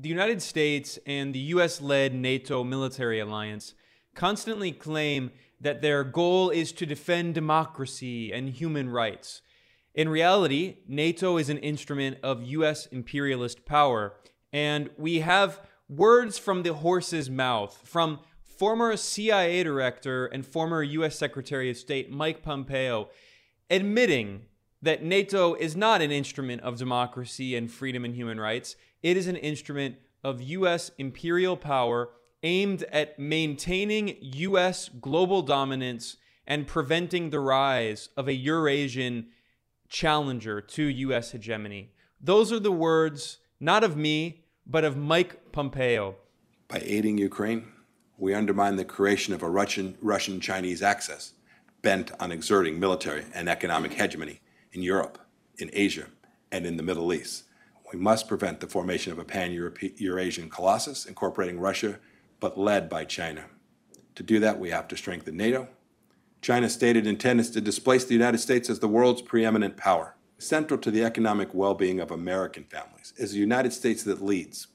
the United States and the US led NATO military alliance constantly claim that their goal is to defend democracy and human rights. In reality, NATO is an instrument of US imperialist power, and we have words from the horse's mouth from former CIA director and former US Secretary of State Mike Pompeo admitting that NATO is not an instrument of democracy and freedom and human rights. It is an instrument of US imperial power aimed at maintaining US global dominance and preventing the rise of a Eurasian challenger to US hegemony. Those are the words not of me, but of Mike Pompeo. By aiding Ukraine, we undermine the creation of a Russian Russian Chinese axis bent on exerting military and economic hegemony in Europe, in Asia, and in the Middle East. We must prevent the formation of a pan Eurasian colossus incorporating Russia, but led by China. To do that, we have to strengthen NATO. China's stated intent is to displace the United States as the world's preeminent power. Central to the economic well being of American families is the United States that leads.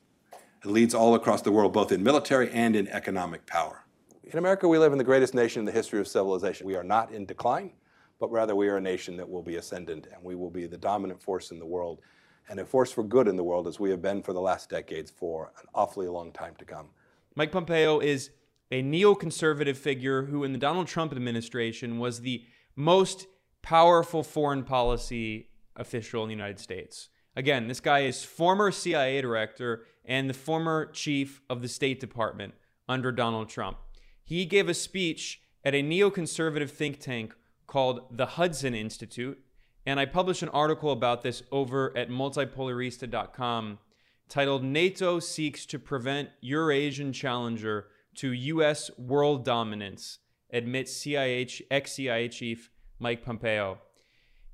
It leads all across the world, both in military and in economic power. In America, we live in the greatest nation in the history of civilization. We are not in decline, but rather we are a nation that will be ascendant and we will be the dominant force in the world and a force for good in the world as we have been for the last decades for an awfully long time to come. Mike Pompeo is a neoconservative figure who, in the Donald Trump administration, was the most powerful foreign policy official in the United States. Again, this guy is former CIA director and the former chief of the State Department under Donald Trump. He gave a speech at a neoconservative think tank called the Hudson Institute, and I published an article about this over at multipolarista.com titled NATO Seeks to Prevent Eurasian Challenger to U.S. World Dominance, admits CIH, ex CIA chief Mike Pompeo.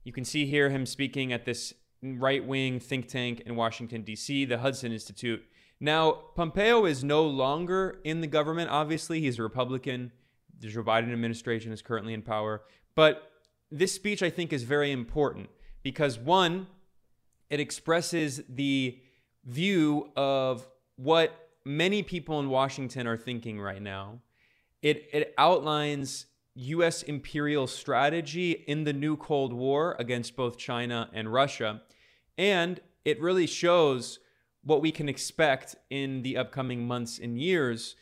You can see here him speaking at this right wing think tank in Washington, D.C., the Hudson Institute. Now, Pompeo is no longer in the government. Obviously, he's a Republican. The Joe Biden administration is currently in power. But this speech, I think, is very important because one, it expresses the view of what many people in Washington are thinking right now. It, it outlines U.S. imperial strategy in the new Cold War against both China and Russia. And it really shows what we can expect in the upcoming months and years,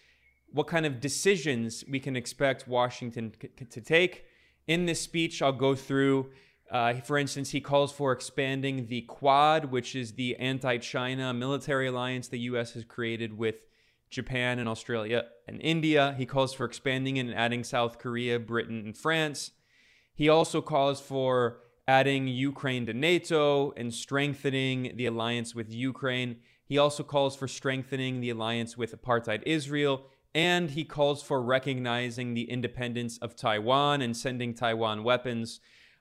what kind of decisions we can expect Washington to take. In this speech, I'll go through uh, for instance, he calls for expanding the Quad, which is the anti China military alliance the U.S. has created with Japan and Australia and India. He calls for expanding and adding South Korea, Britain, and France. He also calls for adding Ukraine to NATO and strengthening the alliance with Ukraine. He also calls for strengthening the alliance with apartheid Israel. And he calls for recognizing the independence of Taiwan and sending Taiwan weapons.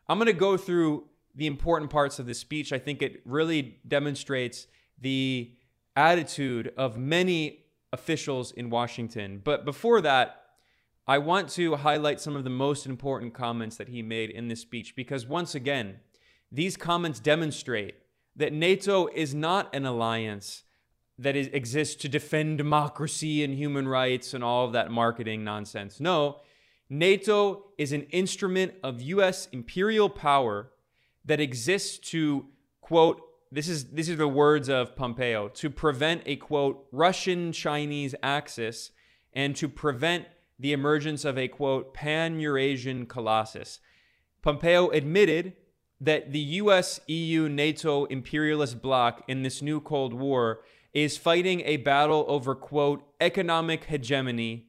I'm going to go through the important parts of the speech. I think it really demonstrates the attitude of many officials in Washington. But before that, I want to highlight some of the most important comments that he made in this speech because, once again, these comments demonstrate that NATO is not an alliance that is, exists to defend democracy and human rights and all of that marketing nonsense. No, NATO is an instrument of US imperial power that exists to quote this is this is the words of Pompeo to prevent a quote Russian Chinese axis and to prevent the emergence of a quote pan-Eurasian colossus. Pompeo admitted that the US EU NATO imperialist bloc in this new Cold War is fighting a battle over quote economic hegemony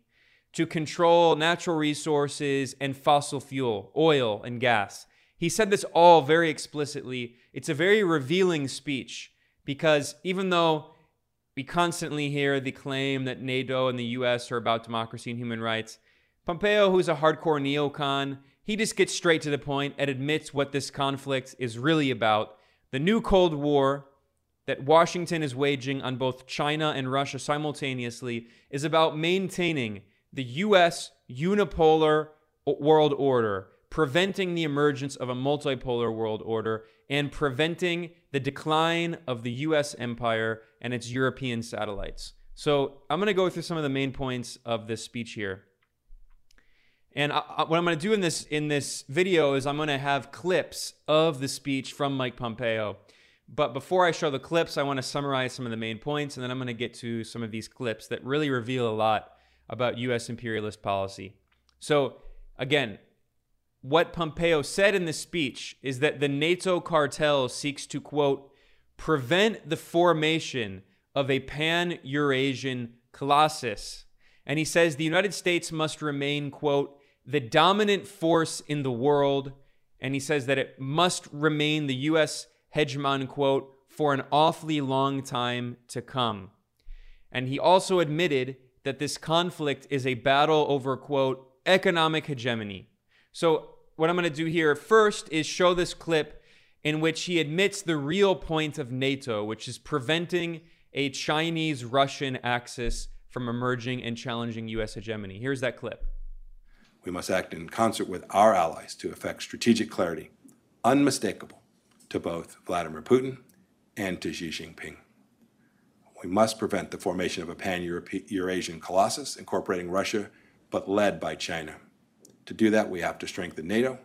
to control natural resources and fossil fuel, oil and gas. He said this all very explicitly. It's a very revealing speech because even though we constantly hear the claim that NATO and the US are about democracy and human rights, Pompeo, who's a hardcore neocon, he just gets straight to the point and admits what this conflict is really about. The new Cold War that Washington is waging on both China and Russia simultaneously is about maintaining the U.S. unipolar world order, preventing the emergence of a multipolar world order, and preventing the decline of the U.S. empire and its European satellites. So I'm going to go through some of the main points of this speech here. And I, I, what I'm going to do in this in this video is I'm going to have clips of the speech from Mike Pompeo. But before I show the clips, I want to summarize some of the main points, and then I'm going to get to some of these clips that really reveal a lot about U.S. imperialist policy. So, again, what Pompeo said in the speech is that the NATO cartel seeks to, quote, prevent the formation of a pan Eurasian colossus. And he says the United States must remain, quote, the dominant force in the world. And he says that it must remain the U.S. hegemon, quote, for an awfully long time to come. And he also admitted that this conflict is a battle over, quote, economic hegemony. So, what I'm going to do here first is show this clip in which he admits the real point of NATO, which is preventing a Chinese Russian axis from emerging and challenging U.S. hegemony. Here's that clip. We must act in concert with our allies to effect strategic clarity, unmistakable to both Vladimir Putin and to Xi Jinping. We must prevent the formation of a pan Eurasian colossus incorporating Russia, but led by China. To do that, we have to strengthen NATO,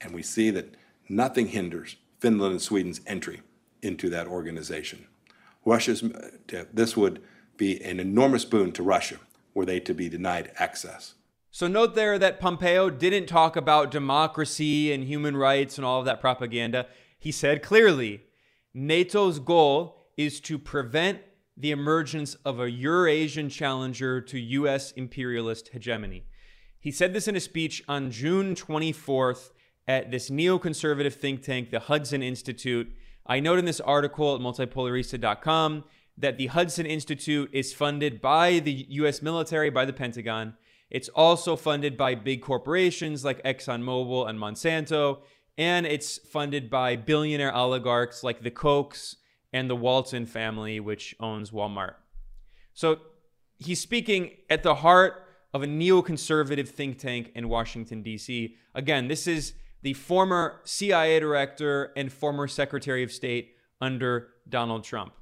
and we see that nothing hinders Finland and Sweden's entry into that organization. Russia's, uh, this would be an enormous boon to Russia were they to be denied access. So, note there that Pompeo didn't talk about democracy and human rights and all of that propaganda. He said clearly NATO's goal is to prevent the emergence of a Eurasian challenger to U.S. imperialist hegemony. He said this in a speech on June 24th at this neoconservative think tank, the Hudson Institute. I note in this article at multipolarista.com that the Hudson Institute is funded by the U.S. military, by the Pentagon. It's also funded by big corporations like ExxonMobil and Monsanto, and it's funded by billionaire oligarchs like the Kochs and the Walton family, which owns Walmart. So he's speaking at the heart of a neoconservative think tank in Washington, D.C. Again, this is the former CIA director and former Secretary of State under Donald Trump.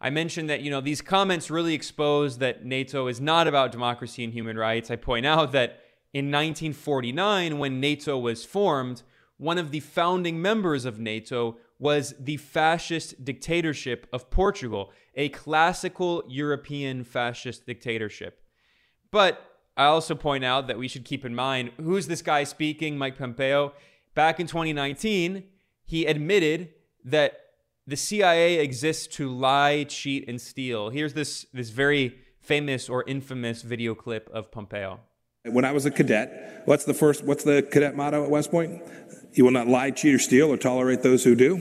I mentioned that, you know, these comments really expose that NATO is not about democracy and human rights. I point out that in 1949, when NATO was formed, one of the founding members of NATO was the fascist dictatorship of Portugal, a classical European fascist dictatorship. But I also point out that we should keep in mind who's this guy speaking, Mike Pompeo? Back in 2019, he admitted that the CIA exists to lie, cheat, and steal. Here's this, this very famous or infamous video clip of Pompeo. When I was a cadet, what's the first, what's the cadet motto at West Point? You will not lie, cheat, or steal, or tolerate those who do.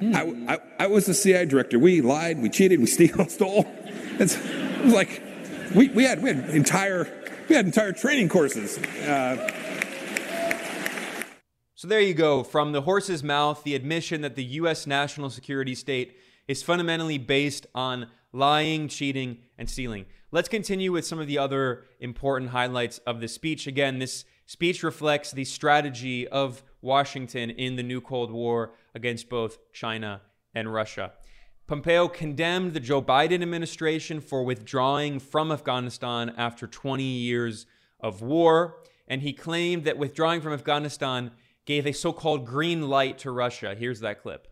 Mm. I, I, I, was the CIA director. We lied, we cheated, we steal, stole. It's, it was like, we, we, had, we had entire, we had entire training courses. Uh, so there you go. From the horse's mouth, the admission that the U.S. national security state is fundamentally based on lying, cheating, and stealing. Let's continue with some of the other important highlights of the speech. Again, this speech reflects the strategy of Washington in the new Cold War against both China and Russia. Pompeo condemned the Joe Biden administration for withdrawing from Afghanistan after 20 years of war, and he claimed that withdrawing from Afghanistan gave a so called green light to Russia. Here's that clip.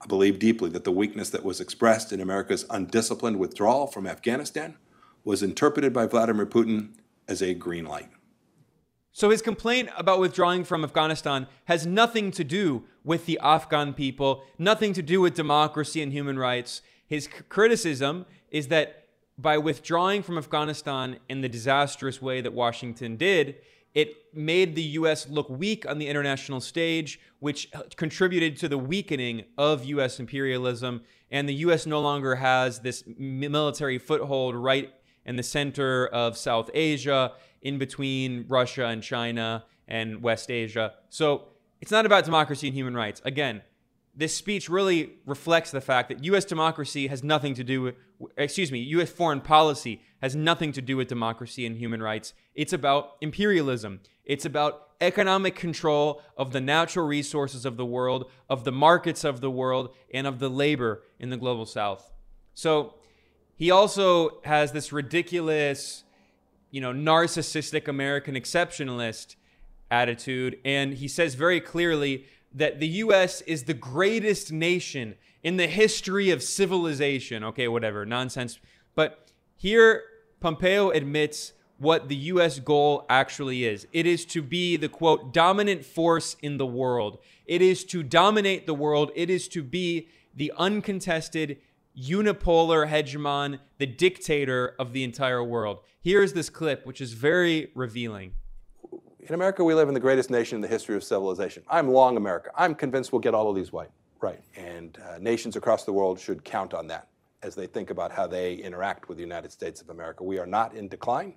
I believe deeply that the weakness that was expressed in America's undisciplined withdrawal from Afghanistan was interpreted by Vladimir Putin as a green light. So his complaint about withdrawing from Afghanistan has nothing to do with the Afghan people, nothing to do with democracy and human rights. His criticism is that by withdrawing from Afghanistan in the disastrous way that Washington did, it made the US look weak on the international stage, which contributed to the weakening of US imperialism. And the US no longer has this military foothold right in the center of South Asia, in between Russia and China and West Asia. So it's not about democracy and human rights. Again, this speech really reflects the fact that U.S. democracy has nothing to do with, excuse me, U.S. foreign policy has nothing to do with democracy and human rights. It's about imperialism. It's about economic control of the natural resources of the world, of the markets of the world, and of the labor in the global south. So he also has this ridiculous, you know, narcissistic American exceptionalist attitude. And he says very clearly that the US is the greatest nation in the history of civilization. Okay, whatever, nonsense. But here, Pompeo admits what the US goal actually is. It is to be the quote, dominant force in the world. It is to dominate the world. It is to be the uncontested unipolar hegemon, the dictator of the entire world. Here's this clip, which is very revealing. In America, we live in the greatest nation in the history of civilization. I'm long America. I'm convinced we'll get all of these white. Right. And uh, nations across the world should count on that as they think about how they interact with the United States of America. We are not in decline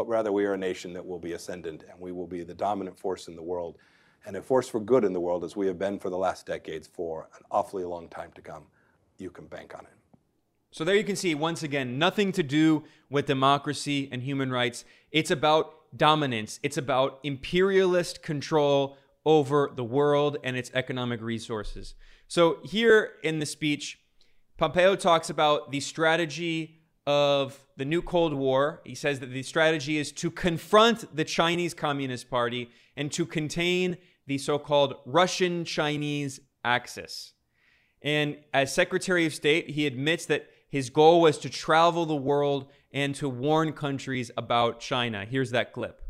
but rather we are a nation that will be ascendant and we will be the dominant force in the world and a force for good in the world as we have been for the last decades for an awfully long time to come. You can bank on it. So there you can see once again nothing to do with democracy and human rights. It's about dominance. It's about imperialist control over the world and its economic resources. So here in the speech, Pompeo talks about the strategy of the new Cold War. He says that the strategy is to confront the Chinese Communist Party and to contain the so called Russian Chinese axis. And as Secretary of State, he admits that his goal was to travel the world and to warn countries about China. Here's that clip.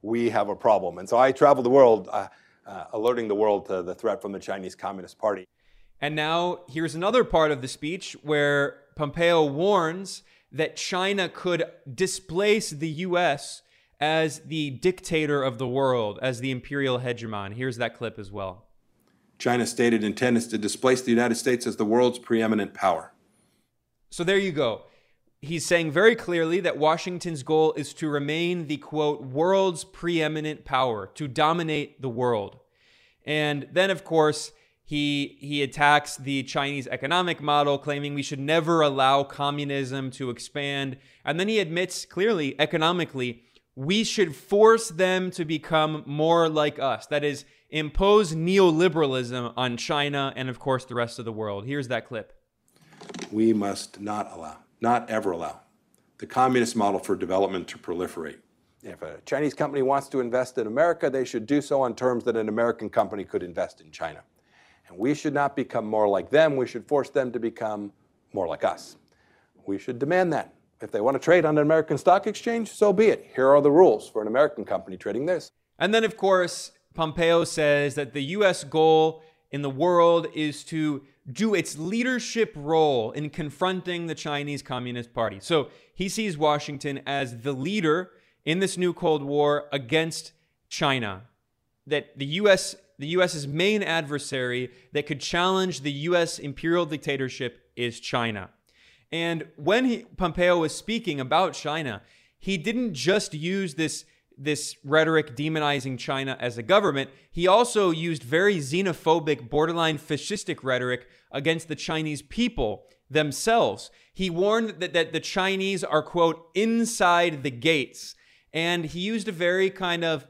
We have a problem. And so I traveled the world, uh, uh, alerting the world to the threat from the Chinese Communist Party. And now here's another part of the speech where Pompeo warns that China could displace the U.S. as the dictator of the world, as the imperial hegemon. Here's that clip as well. China's stated intent is to displace the United States as the world's preeminent power. So there you go. He's saying very clearly that Washington's goal is to remain the quote, world's preeminent power, to dominate the world. And then, of course, he he attacks the Chinese economic model, claiming we should never allow communism to expand. And then he admits clearly, economically, we should force them to become more like us. That is, impose neoliberalism on China and, of course, the rest of the world. Here's that clip. We must not allow, not ever allow, the communist model for development to proliferate. If a Chinese company wants to invest in America, they should do so on terms that an American company could invest in China. And we should not become more like them. We should force them to become more like us. We should demand that. If they want to trade on an American stock exchange, so be it. Here are the rules for an American company trading this. And then, of course, Pompeo says that the U.S. goal in the world is to do its leadership role in confronting the Chinese Communist Party. So he sees Washington as the leader in this new Cold War against China. That the U.S the US's main adversary that could challenge the US imperial dictatorship is China. And when he, Pompeo was speaking about China, he didn't just use this this rhetoric demonizing China as a government, he also used very xenophobic, borderline fascistic rhetoric against the Chinese people themselves. He warned that, that the Chinese are, quote, inside the gates. And he used a very kind of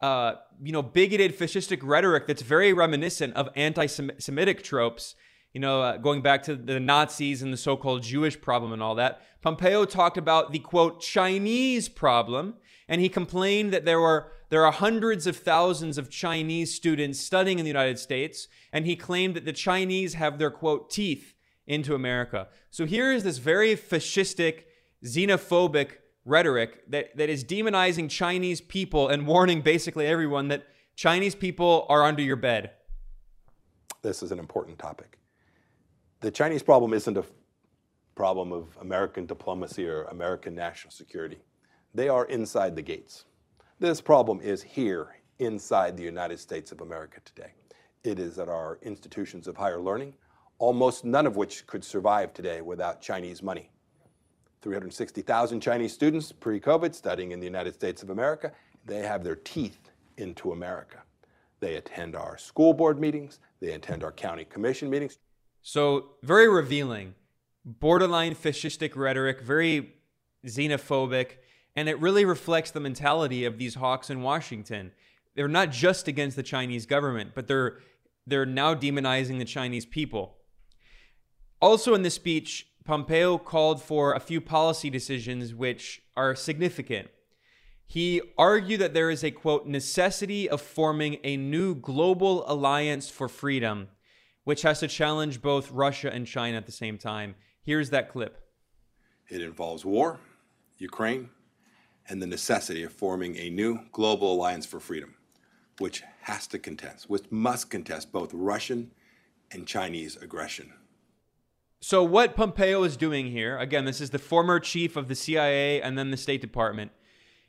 uh, you know, bigoted, fascistic rhetoric that's very reminiscent of anti-Semitic tropes. You know, uh, going back to the Nazis and the so-called Jewish problem and all that. Pompeo talked about the quote Chinese problem, and he complained that there were there are hundreds of thousands of Chinese students studying in the United States, and he claimed that the Chinese have their quote teeth into America. So here is this very fascistic, xenophobic rhetoric that, that is demonizing Chinese people and warning basically everyone that Chinese people are under your bed. This is an important topic. The Chinese problem isn't a problem of American diplomacy or American national security. They are inside the gates. This problem is here inside the United States of America today. It is at our institutions of higher learning, almost none of which could survive today without Chinese money. 360,000 Chinese students pre COVID studying in the United States of America. They have their teeth into America. They attend our school board meetings, they attend our county commission meetings. So, very revealing, borderline fascistic rhetoric, very xenophobic, and it really reflects the mentality of these hawks in Washington. they're not just against the Chinese government, but they're they're now demonizing the Chinese people. Also in this speech, Pompeo called for a few policy decisions which are significant. He argued that there is a quote necessity of forming a new global alliance for freedom, which has to challenge both Russia and China at the same time. Here's that clip. It involves war, Ukraine, and the necessity of forming a new global alliance for freedom, which has to contest, which must contest both Russian and Chinese aggression. So, what Pompeo is doing here, again, this is the former chief of the CIA and then the State Department,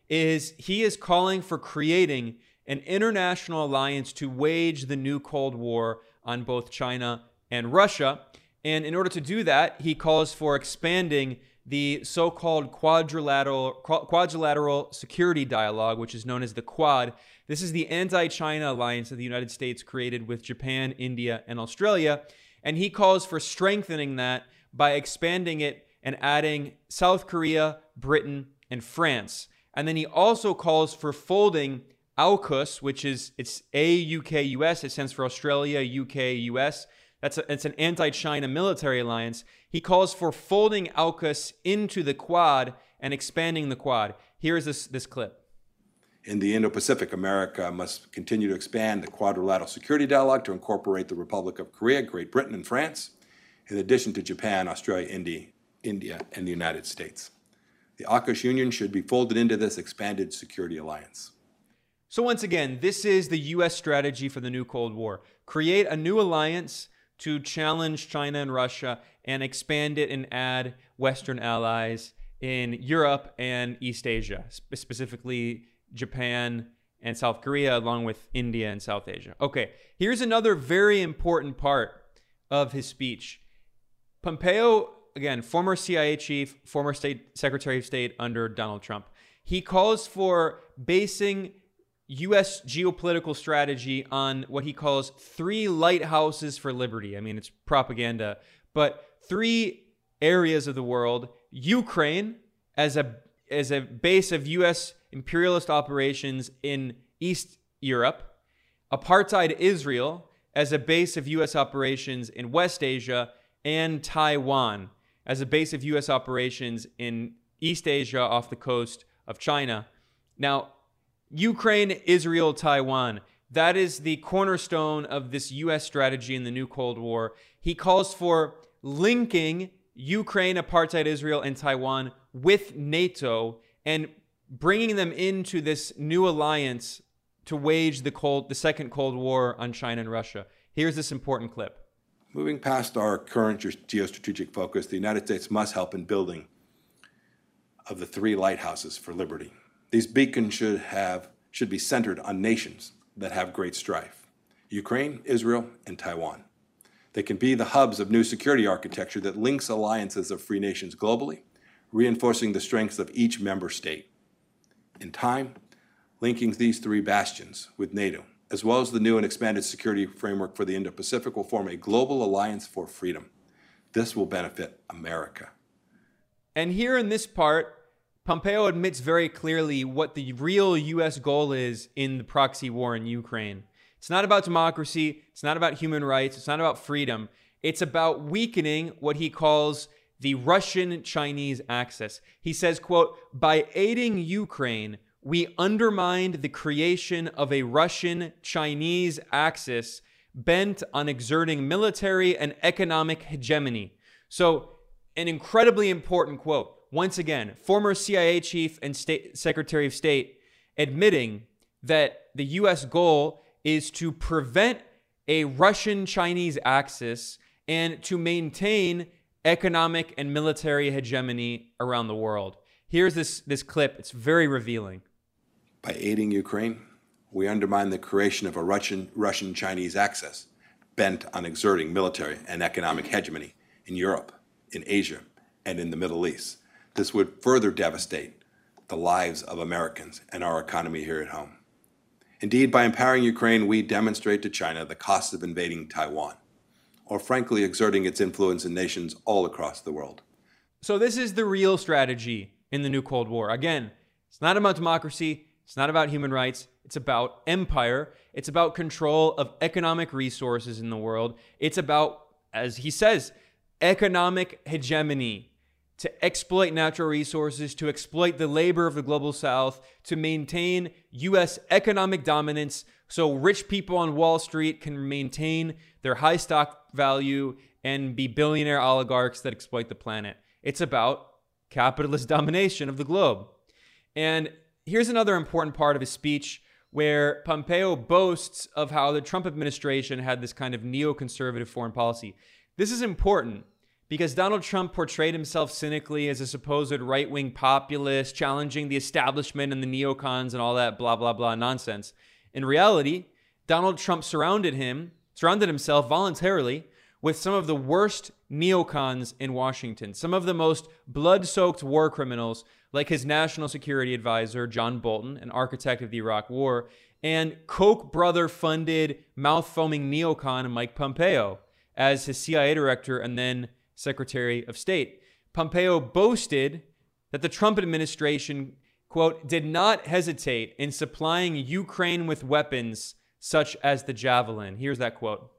is he is calling for creating an international alliance to wage the new Cold War on both China and Russia. And in order to do that, he calls for expanding the so-called quadrilateral quadrilateral security dialogue, which is known as the Quad. This is the anti-China alliance that the United States created with Japan, India, and Australia, and he calls for strengthening that by expanding it and adding South Korea, Britain, and France. And then he also calls for folding AUKUS, which is it's AUKUS. It stands for Australia, UK, US. That's a, it's an anti-China military alliance. He calls for folding AUKUS into the Quad and expanding the Quad. Here's this this clip. In the Indo-Pacific, America must continue to expand the quadrilateral security dialogue to incorporate the Republic of Korea, Great Britain, and France, in addition to Japan, Australia, India, India, and the United States. The AUKUS Union should be folded into this expanded security alliance. So, once again, this is the U.S. strategy for the new Cold War create a new alliance to challenge China and Russia and expand it and add Western allies in Europe and East Asia, specifically Japan and South Korea, along with India and South Asia. Okay, here's another very important part of his speech. Pompeo again, former CIA chief, former state secretary of state under Donald Trump. He calls for basing U.S. geopolitical strategy on what he calls three lighthouses for liberty. I mean, it's propaganda, but three areas of the world: Ukraine as a as a base of U.S. imperialist operations in East Europe, apartheid Israel as a base of U.S. operations in West Asia, and Taiwan as a base of U.S. operations in East Asia off the coast of China. Now, Ukraine, Israel, Taiwan, that is the cornerstone of this U.S. strategy in the new Cold War. He calls for linking Ukraine, apartheid Israel, and Taiwan with NATO and bringing them into this new alliance to wage the cold, the second Cold War on China and Russia. Here's this important clip. Moving past our current geostrategic focus, the United States must help in building of the three lighthouses for liberty. These beacons should have should be centered on nations that have great strife. Ukraine, Israel, and Taiwan. They can be the hubs of new security architecture that links alliances of free nations globally, reinforcing the strengths of each member state. In time, linking these three bastions with NATO as well as the new and expanded security framework for the Indo Pacific, will form a global alliance for freedom. This will benefit America. And here in this part, Pompeo admits very clearly what the real U.S. goal is in the proxy war in Ukraine. It's not about democracy, it's not about human rights, it's not about freedom. It's about weakening what he calls the Russian Chinese axis. He says, quote, by aiding Ukraine, we undermined the creation of a Russian Chinese axis bent on exerting military and economic hegemony. So, an incredibly important quote. Once again, former CIA chief and state secretary of state admitting that the US goal is to prevent a Russian Chinese axis and to maintain economic and military hegemony around the world. Here's this, this clip, it's very revealing. By aiding Ukraine, we undermine the creation of a Russian, Russian Chinese axis bent on exerting military and economic hegemony in Europe, in Asia, and in the Middle East. This would further devastate the lives of Americans and our economy here at home. Indeed, by empowering Ukraine, we demonstrate to China the cost of invading Taiwan, or frankly, exerting its influence in nations all across the world. So, this is the real strategy in the new Cold War. Again, it's not about democracy, it's not about human rights. It's about empire. It's about control of economic resources in the world. It's about, as he says, economic hegemony to exploit natural resources, to exploit the labor of the global south, to maintain US economic dominance so rich people on Wall Street can maintain their high stock value and be billionaire oligarchs that exploit the planet. It's about capitalist domination of the globe. And here's another important part of his speech where Pompeo boasts of how the Trump administration had this kind of neoconservative foreign policy. This is important because Donald Trump portrayed himself cynically as a supposed right wing populist, challenging the establishment and the neocons and all that blah, blah, blah nonsense. In reality, Donald Trump surrounded him, surrounded himself voluntarily with some of the worst neocons in Washington, some of the most blood soaked war criminals, like his national security advisor, John Bolton, an architect of the Iraq War, and Koch brother funded mouth foaming neocon Mike Pompeo as his CIA director and then Secretary of State. Pompeo boasted that the Trump administration, quote, did not hesitate in supplying Ukraine with weapons such as the Javelin. Here's that quote.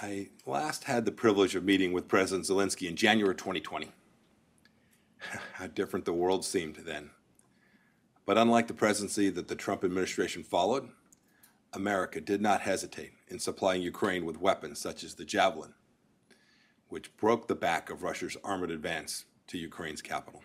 I last had the privilege of meeting with President Zelensky in January 2020. How different the world seemed then. But unlike the presidency that the Trump administration followed, America did not hesitate in supplying Ukraine with weapons such as the Javelin, which broke the back of Russia's armored advance to Ukraine's capital.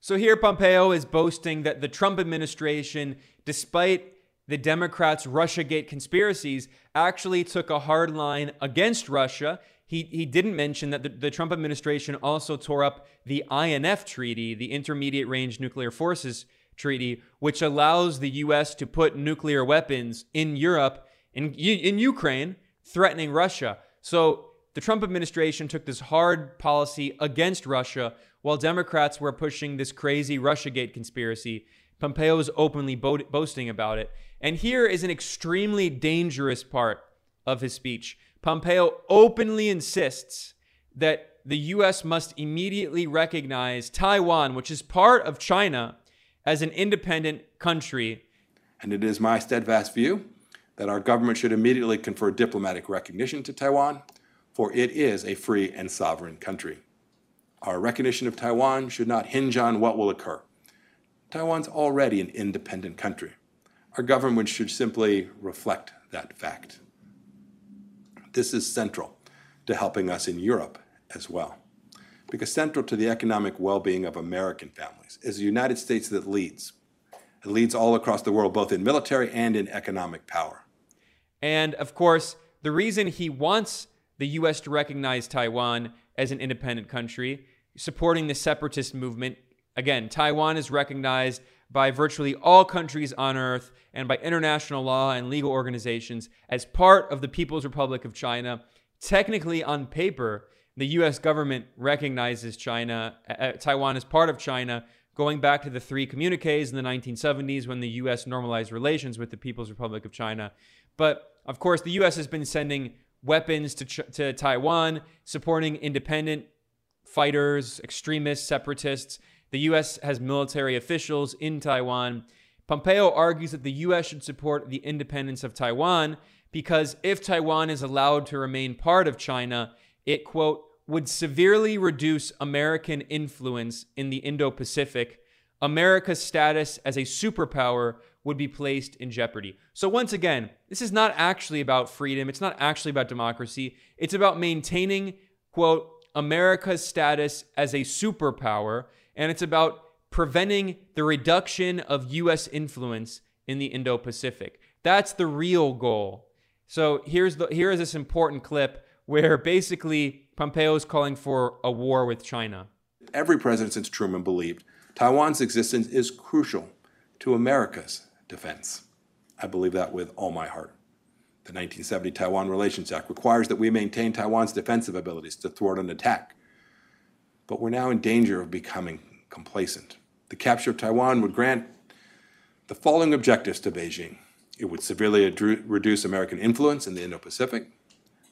So here Pompeo is boasting that the Trump administration, despite the Democrats' Russiagate conspiracies, actually took a hard line against Russia. He, he didn't mention that the, the Trump administration also tore up the INF Treaty, the Intermediate Range Nuclear Forces Treaty, which allows the U.S. to put nuclear weapons in Europe, in, in Ukraine, threatening Russia. So the Trump administration took this hard policy against Russia while Democrats were pushing this crazy Russiagate conspiracy. Pompeo is openly bo- boasting about it. And here is an extremely dangerous part of his speech. Pompeo openly insists that the U.S. must immediately recognize Taiwan, which is part of China, as an independent country. And it is my steadfast view that our government should immediately confer diplomatic recognition to Taiwan for it is a free and sovereign country. Our recognition of Taiwan should not hinge on what will occur. Taiwan's already an independent country. Our government should simply reflect that fact. This is central to helping us in Europe as well. Because central to the economic well being of American families is the United States that leads. It leads all across the world, both in military and in economic power. And of course, the reason he wants the U.S. to recognize Taiwan as an independent country, supporting the separatist movement. Again, Taiwan is recognized by virtually all countries on earth and by international law and legal organizations as part of the People's Republic of China. Technically, on paper, the U.S. government recognizes China, uh, uh, Taiwan as part of China, going back to the three communiques in the 1970s when the U.S. normalized relations with the People's Republic of China. But of course, the U.S. has been sending weapons to, to Taiwan, supporting independent fighters, extremists, separatists. The U.S. has military officials in Taiwan. Pompeo argues that the U.S. should support the independence of Taiwan because if Taiwan is allowed to remain part of China, it, quote, would severely reduce American influence in the Indo Pacific. America's status as a superpower would be placed in jeopardy. So, once again, this is not actually about freedom. It's not actually about democracy. It's about maintaining, quote, America's status as a superpower. And it's about preventing the reduction of U.S. influence in the Indo Pacific. That's the real goal. So, here's, the, here is this important clip where basically Pompeo is calling for a war with China. Every president since Truman believed Taiwan's existence is crucial to America's defense. I believe that with all my heart. The 1970 Taiwan Relations Act requires that we maintain Taiwan's defensive abilities to thwart an attack. But we're now in danger of becoming complacent. The capture of Taiwan would grant the following objectives to Beijing it would severely reduce American influence in the Indo Pacific.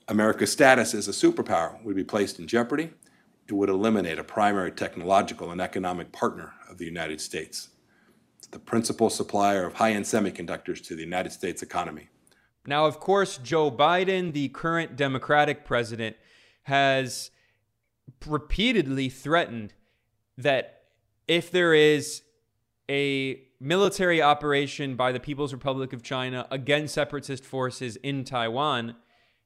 America's status as a superpower would be placed in jeopardy. It would eliminate a primary technological and economic partner of the United States the principal supplier of high end semiconductors to the United States economy. Now, of course, Joe Biden, the current Democratic president, has repeatedly threatened that if there is a military operation by the People's Republic of China against separatist forces in Taiwan,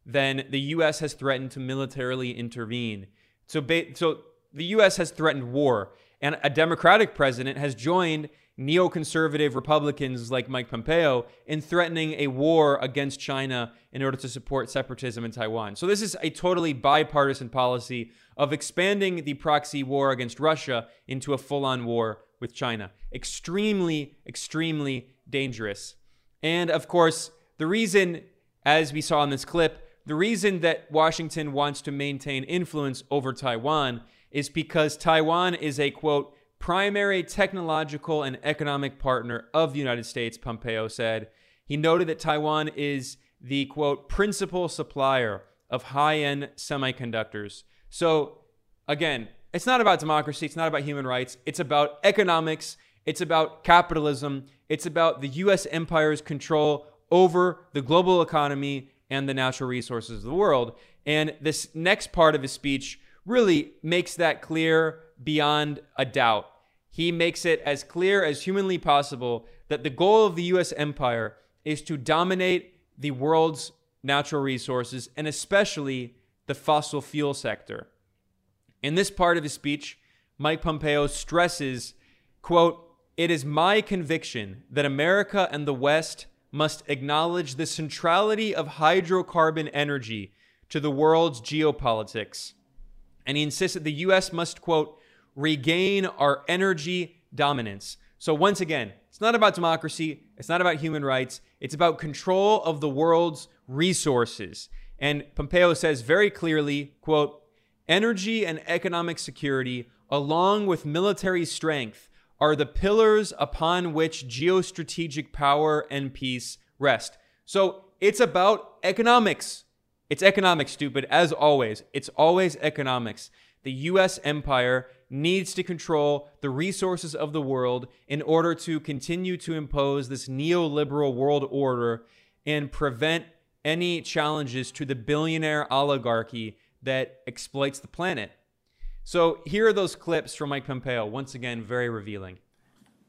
then the U.S. has threatened to militarily intervene. So, ba- so the U.S. has threatened war, and a Democratic president has joined neoconservative Republicans like Mike Pompeo in threatening a war against China in order to support separatism in Taiwan. So, this is a totally bipartisan policy of expanding the proxy war against Russia into a full on war with China. Extremely, extremely dangerous. And of course, the reason, as we saw in this clip, the reason that Washington wants to maintain influence over Taiwan is because Taiwan is a quote, primary technological and economic partner of the United States, Pompeo said. He noted that Taiwan is the quote, principal supplier of high end semiconductors. So, again, it's not about democracy, it's not about human rights, it's about economics, it's about capitalism, it's about the US empire's control over the global economy and the natural resources of the world. And this next part of his speech really makes that clear beyond a doubt. He makes it as clear as humanly possible that the goal of the US empire is to dominate the world's natural resources and especially the fossil fuel sector. In this part of his speech, Mike Pompeo stresses, quote, "It is my conviction that America and the West must acknowledge the centrality of hydrocarbon energy to the world's geopolitics." And he insists that the US must, quote, regain our energy dominance. So, once again, it's not about democracy, it's not about human rights, it's about control of the world's resources. And Pompeo says very clearly, quote, energy and economic security, along with military strength, are the pillars upon which geostrategic power and peace rest. So it's about economics. It's economics, stupid, as always. It's always economics. The US empire needs to control the resources of the world in order to continue to impose this neoliberal world order and prevent any challenges to the billionaire oligarchy that exploits the planet. So here are those clips from Mike Pompeo, once again, very revealing.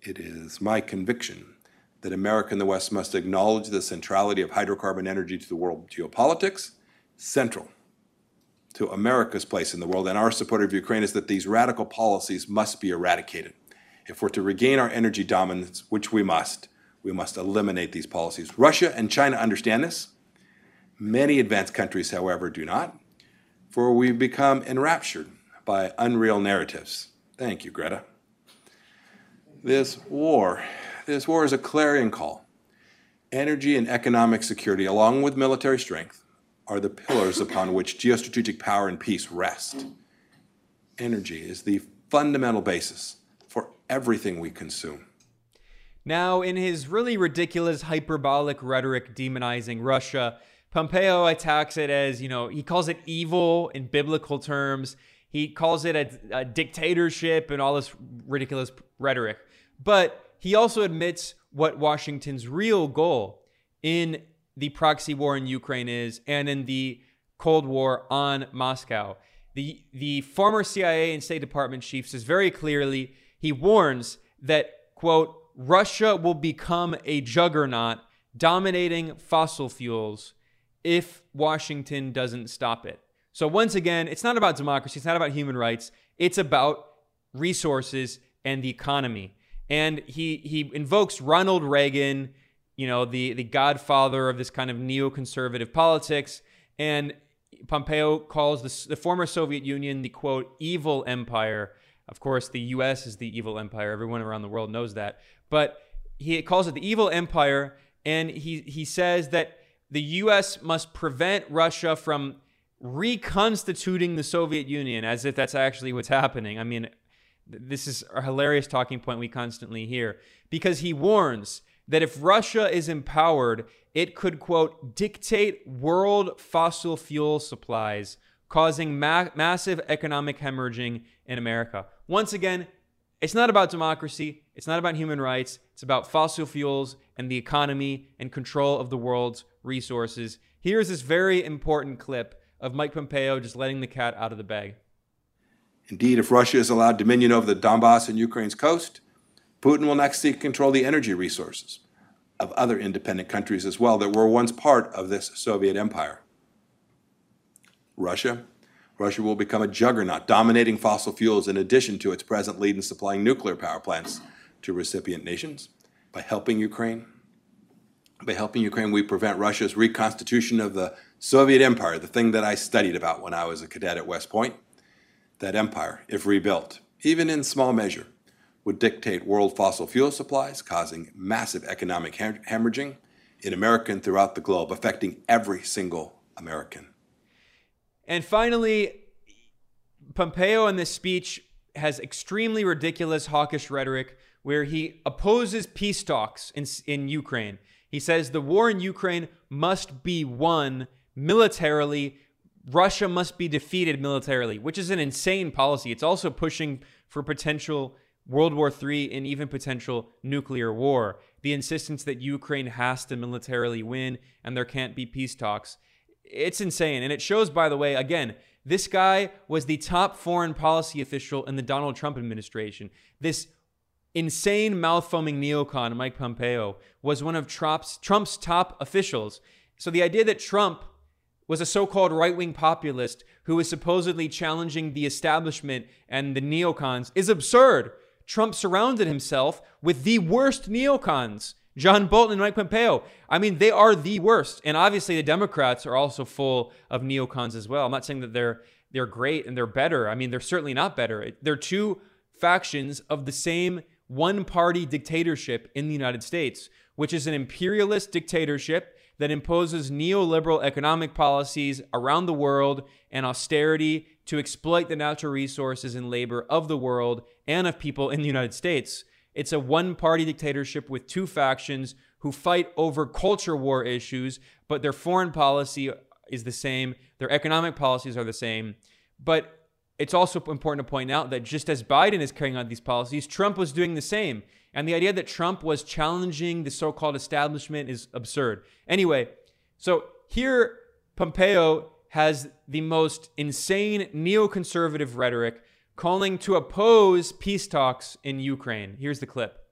It is my conviction that America and the West must acknowledge the centrality of hydrocarbon energy to the world geopolitics, central to America's place in the world and our support of Ukraine is that these radical policies must be eradicated. If we're to regain our energy dominance, which we must, we must eliminate these policies. Russia and China understand this. Many advanced countries, however, do not, for we've become enraptured by unreal narratives. Thank you, Greta. This war, this war is a clarion call. Energy and economic security, along with military strength, are the pillars upon which geostrategic power and peace rest. Energy is the fundamental basis for everything we consume. Now, in his really ridiculous hyperbolic rhetoric demonizing Russia, Pompeo attacks it as, you know, he calls it evil in biblical terms. He calls it a, a dictatorship and all this ridiculous rhetoric. But he also admits what Washington's real goal in the proxy war in Ukraine is and in the Cold War on Moscow. The, the former CIA and State Department chief says very clearly, he warns that, quote, Russia will become a juggernaut dominating fossil fuels if Washington doesn't stop it. So, once again, it's not about democracy, it's not about human rights, it's about resources and the economy. And he, he invokes Ronald Reagan you know, the, the godfather of this kind of neoconservative politics. And Pompeo calls the, the former Soviet Union the quote, evil empire. Of course, the US is the evil empire. Everyone around the world knows that. But he calls it the evil empire. And he, he says that the US must prevent Russia from reconstituting the Soviet Union, as if that's actually what's happening. I mean, this is a hilarious talking point we constantly hear because he warns that if Russia is empowered, it could, quote, dictate world fossil fuel supplies, causing ma- massive economic hemorrhaging in America. Once again, It's not about democracy. It's not about human rights. It's about fossil fuels and the economy and control of the world's resources. Here's this very important clip of Mike Pompeo just letting the cat out of the bag. Indeed, if Russia is allowed dominion over the Donbass and Ukraine's coast, Putin will next seek control the energy resources of other independent countries as well that were once part of this Soviet empire. Russia. Russia will become a juggernaut, dominating fossil fuels in addition to its present lead in supplying nuclear power plants to recipient nations. By helping Ukraine, by helping Ukraine, we prevent Russia's reconstitution of the Soviet empire, the thing that I studied about when I was a cadet at West Point. That empire, if rebuilt, even in small measure, would dictate world fossil fuel supplies, causing massive economic hemorrhaging in America and throughout the globe, affecting every single American. And finally, Pompeo in this speech has extremely ridiculous hawkish rhetoric where he opposes peace talks in, in Ukraine. He says the war in Ukraine must be won militarily. Russia must be defeated militarily, which is an insane policy. It's also pushing for potential World War III and even potential nuclear war. The insistence that Ukraine has to militarily win and there can't be peace talks. It's insane. And it shows, by the way, again, this guy was the top foreign policy official in the Donald Trump administration. This insane mouth foaming neocon, Mike Pompeo, was one of Trump's, Trump's top officials. So the idea that Trump was a so called right wing populist who was supposedly challenging the establishment and the neocons is absurd. Trump surrounded himself with the worst neocons. John Bolton and Mike Pompeo. I mean, they are the worst. And obviously the Democrats are also full of neocons as well. I'm not saying that they're they're great and they're better. I mean, they're certainly not better. They're two factions of the same one-party dictatorship in the United States, which is an imperialist dictatorship that imposes neoliberal economic policies around the world and austerity to exploit the natural resources and labor of the world and of people in the United States. It's a one party dictatorship with two factions who fight over culture war issues, but their foreign policy is the same, their economic policies are the same. But it's also important to point out that just as Biden is carrying out these policies, Trump was doing the same. And the idea that Trump was challenging the so called establishment is absurd. Anyway, so here Pompeo has the most insane neoconservative rhetoric calling to oppose peace talks in Ukraine. Here's the clip.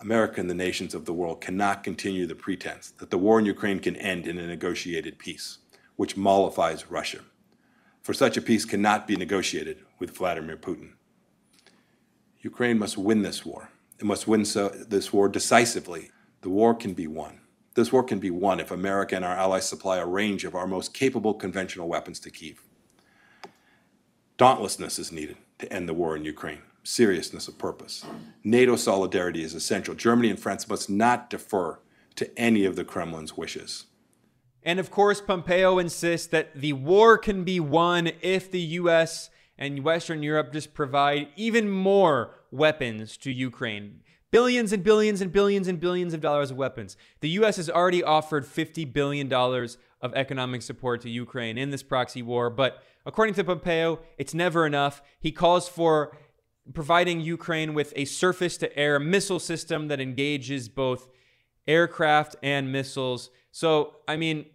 America and the nations of the world cannot continue the pretense that the war in Ukraine can end in a negotiated peace, which mollifies Russia. For such a peace cannot be negotiated with Vladimir Putin. Ukraine must win this war. It must win so, this war decisively. The war can be won. This war can be won if America and our allies supply a range of our most capable conventional weapons to Kiev. Dauntlessness is needed to end the war in Ukraine, seriousness of purpose. NATO solidarity is essential. Germany and France must not defer to any of the Kremlin's wishes. And of course, Pompeo insists that the war can be won if the US and Western Europe just provide even more weapons to Ukraine. Billions and billions and billions and billions of dollars of weapons. The US has already offered $50 billion of economic support to Ukraine in this proxy war, but according to Pompeo, it's never enough. He calls for providing Ukraine with a surface to air missile system that engages both aircraft and missiles. So, I mean,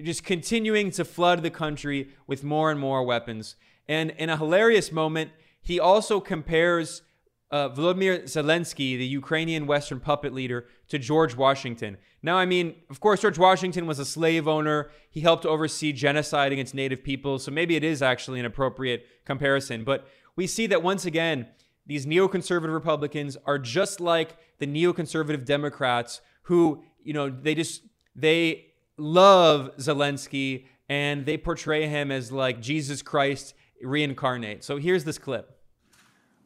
just continuing to flood the country with more and more weapons. And in a hilarious moment, he also compares uh, Volodymyr Zelensky, the Ukrainian Western puppet leader, to George Washington. Now, I mean, of course, George Washington was a slave owner. He helped oversee genocide against native people. So maybe it is actually an appropriate comparison. But we see that once again, these neoconservative Republicans are just like the neoconservative Democrats who, you know, they just, they love Zelensky and they portray him as like Jesus Christ reincarnate. So here's this clip.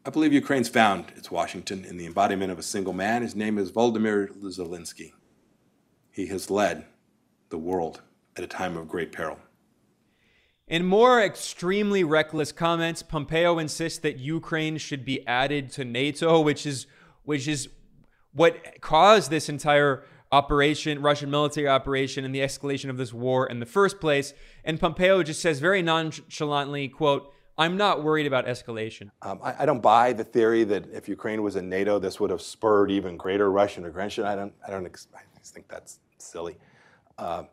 I believe Ukraine's found its Washington in the embodiment of a single man. His name is Volodymyr Zelensky. He has led the world at a time of great peril. In more extremely reckless comments, Pompeo insists that Ukraine should be added to NATO, which is which is what caused this entire operation, Russian military operation, and the escalation of this war in the first place. And Pompeo just says very nonchalantly, quote, I'm not worried about escalation. Um, I, I, don't buy the theory that if Ukraine was in NATO, this would have spurred even greater Russian aggression. I don't. I don't. I think that's silly uh,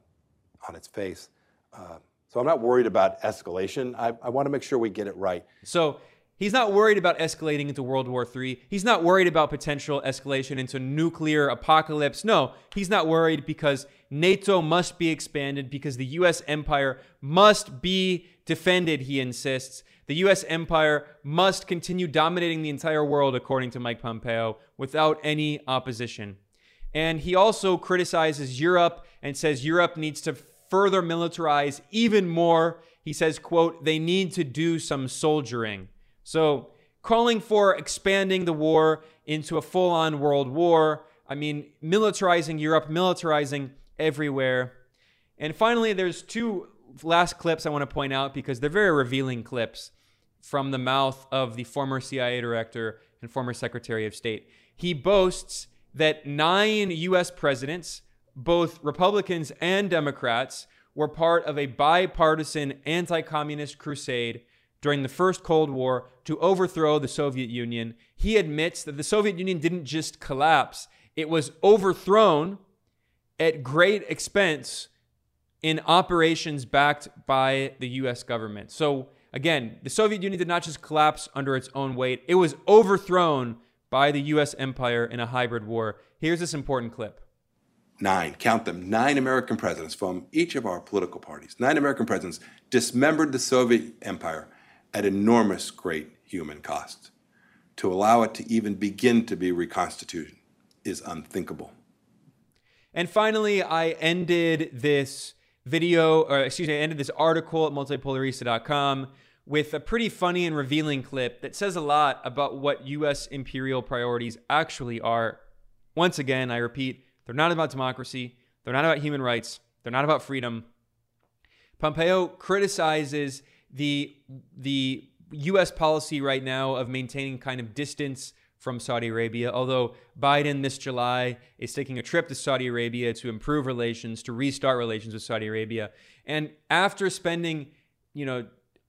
on its face. Uh, so I'm not worried about escalation. I, I want to make sure we get it right. So he's not worried about escalating into World War III. He's not worried about potential escalation into nuclear apocalypse. No, he's not worried because NATO must be expanded, because the U.S. empire must be defended, he insists. The U.S. empire must continue dominating the entire world, according to Mike Pompeo, without any opposition. And he also criticizes Europe and says Europe needs to further militarize even more. He says, quote, they need to do some soldiering. So calling for expanding the war into a full-on world war. I mean, militarizing Europe, militarizing everywhere. And finally, there's two last clips I want to point out because they're very revealing clips from the mouth of the former CIA director and former Secretary of State. He boasts that nine US presidents both Republicans and Democrats were part of a bipartisan anti communist crusade during the first Cold War to overthrow the Soviet Union. He admits that the Soviet Union didn't just collapse, it was overthrown at great expense in operations backed by the US government. So, again, the Soviet Union did not just collapse under its own weight, it was overthrown by the US empire in a hybrid war. Here's this important clip. Nine, count them, nine American presidents from each of our political parties, nine American presidents dismembered the Soviet empire at enormous great human cost. To allow it to even begin to be reconstituted is unthinkable. And finally, I ended this video, or excuse me, I ended this article at multipolarista.com with a pretty funny and revealing clip that says a lot about what U.S. imperial priorities actually are. Once again, I repeat, they're not about democracy. They're not about human rights. They're not about freedom. Pompeo criticizes the the U.S. policy right now of maintaining kind of distance from Saudi Arabia. Although Biden this July is taking a trip to Saudi Arabia to improve relations, to restart relations with Saudi Arabia, and after spending, you know,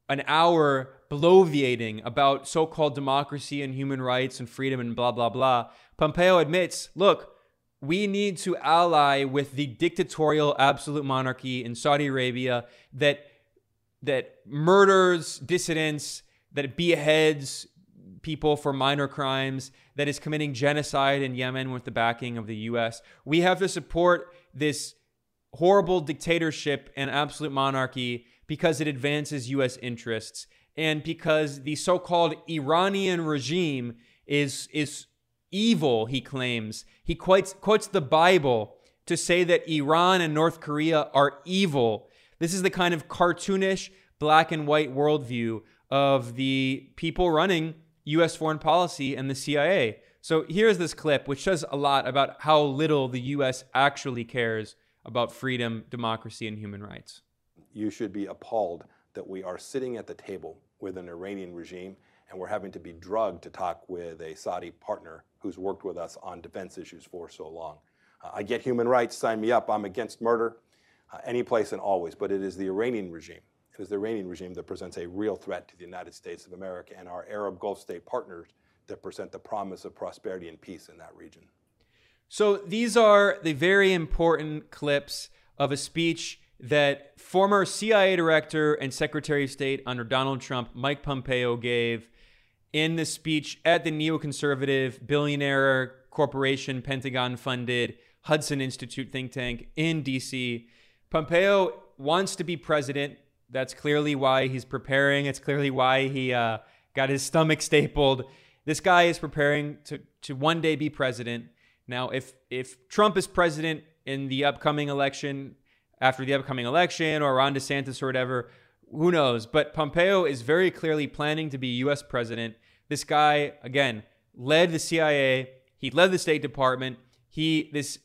an hour bloviating about so-called democracy and human rights and freedom and blah blah blah, Pompeo admits, look we need to ally with the dictatorial absolute monarchy in Saudi Arabia that that murders dissidents, that beheads people for minor crimes, that is committing genocide in Yemen with the backing of the US. We have to support this horrible dictatorship and absolute monarchy because it advances US interests and because the so-called Iranian regime is is evil, he claims. He quotes, quotes the Bible to say that Iran and North Korea are evil. This is the kind of cartoonish black and white worldview of the people running U.S. foreign policy and the CIA. So here's this clip, which says a lot about how little the U.S. actually cares about freedom, democracy, and human rights. You should be appalled that we are sitting at the table with an Iranian regime and we're having to be drugged to talk with a Saudi partner who's worked with us on defense issues for so long. Uh, I get human rights, sign me up. I'm against murder, uh, any place and always. But it is the Iranian regime. It is the Iranian regime that presents a real threat to the United States of America and our Arab Gulf state partners that present the promise of prosperity and peace in that region. So these are the very important clips of a speech that former CIA director and Secretary of State under Donald Trump, Mike Pompeo, gave in the speech at the neoconservative billionaire corporation, Pentagon funded Hudson Institute think tank in DC. Pompeo wants to be president. That's clearly why he's preparing. It's clearly why he uh, got his stomach stapled. This guy is preparing to, to one day be president. Now, if if Trump is president in the upcoming election, after the upcoming election, or Ron DeSantis or whatever, who knows? But Pompeo is very clearly planning to be U.S. president. This guy, again, led the CIA. He led the State Department. He this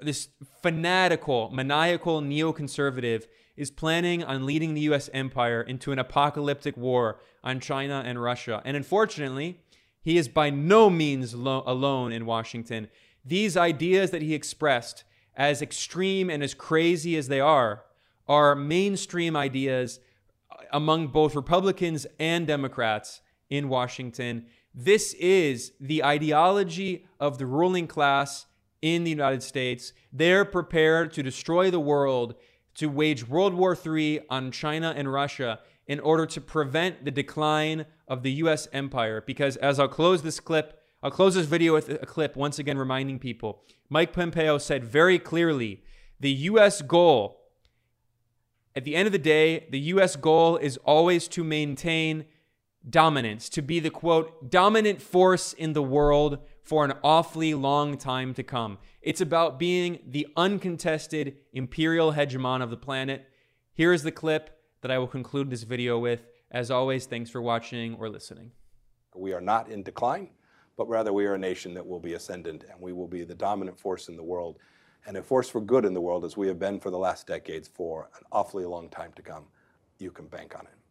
this fanatical, maniacal neoconservative is planning on leading the U.S. empire into an apocalyptic war on China and Russia. And unfortunately, he is by no means lo- alone in Washington. These ideas that he expressed, as extreme and as crazy as they are, are mainstream ideas uh, among both Republicans and Democrats in Washington. This is the ideology of the ruling class in the United States. They're prepared to destroy the world, to wage World War III on China and Russia in order to prevent the decline of the US empire. Because as I'll close this clip, I'll close this video with a clip once again reminding people Mike Pompeo said very clearly the US goal, at the end of the day, the US goal is always to maintain dominance, to be the quote, dominant force in the world for an awfully long time to come. It's about being the uncontested imperial hegemon of the planet. Here is the clip that I will conclude this video with. As always, thanks for watching or listening. We are not in decline, but rather we are a nation that will be ascendant and we will be the dominant force in the world and a force for good in the world as we have been for the last decades for an awfully long time to come. You can bank on it.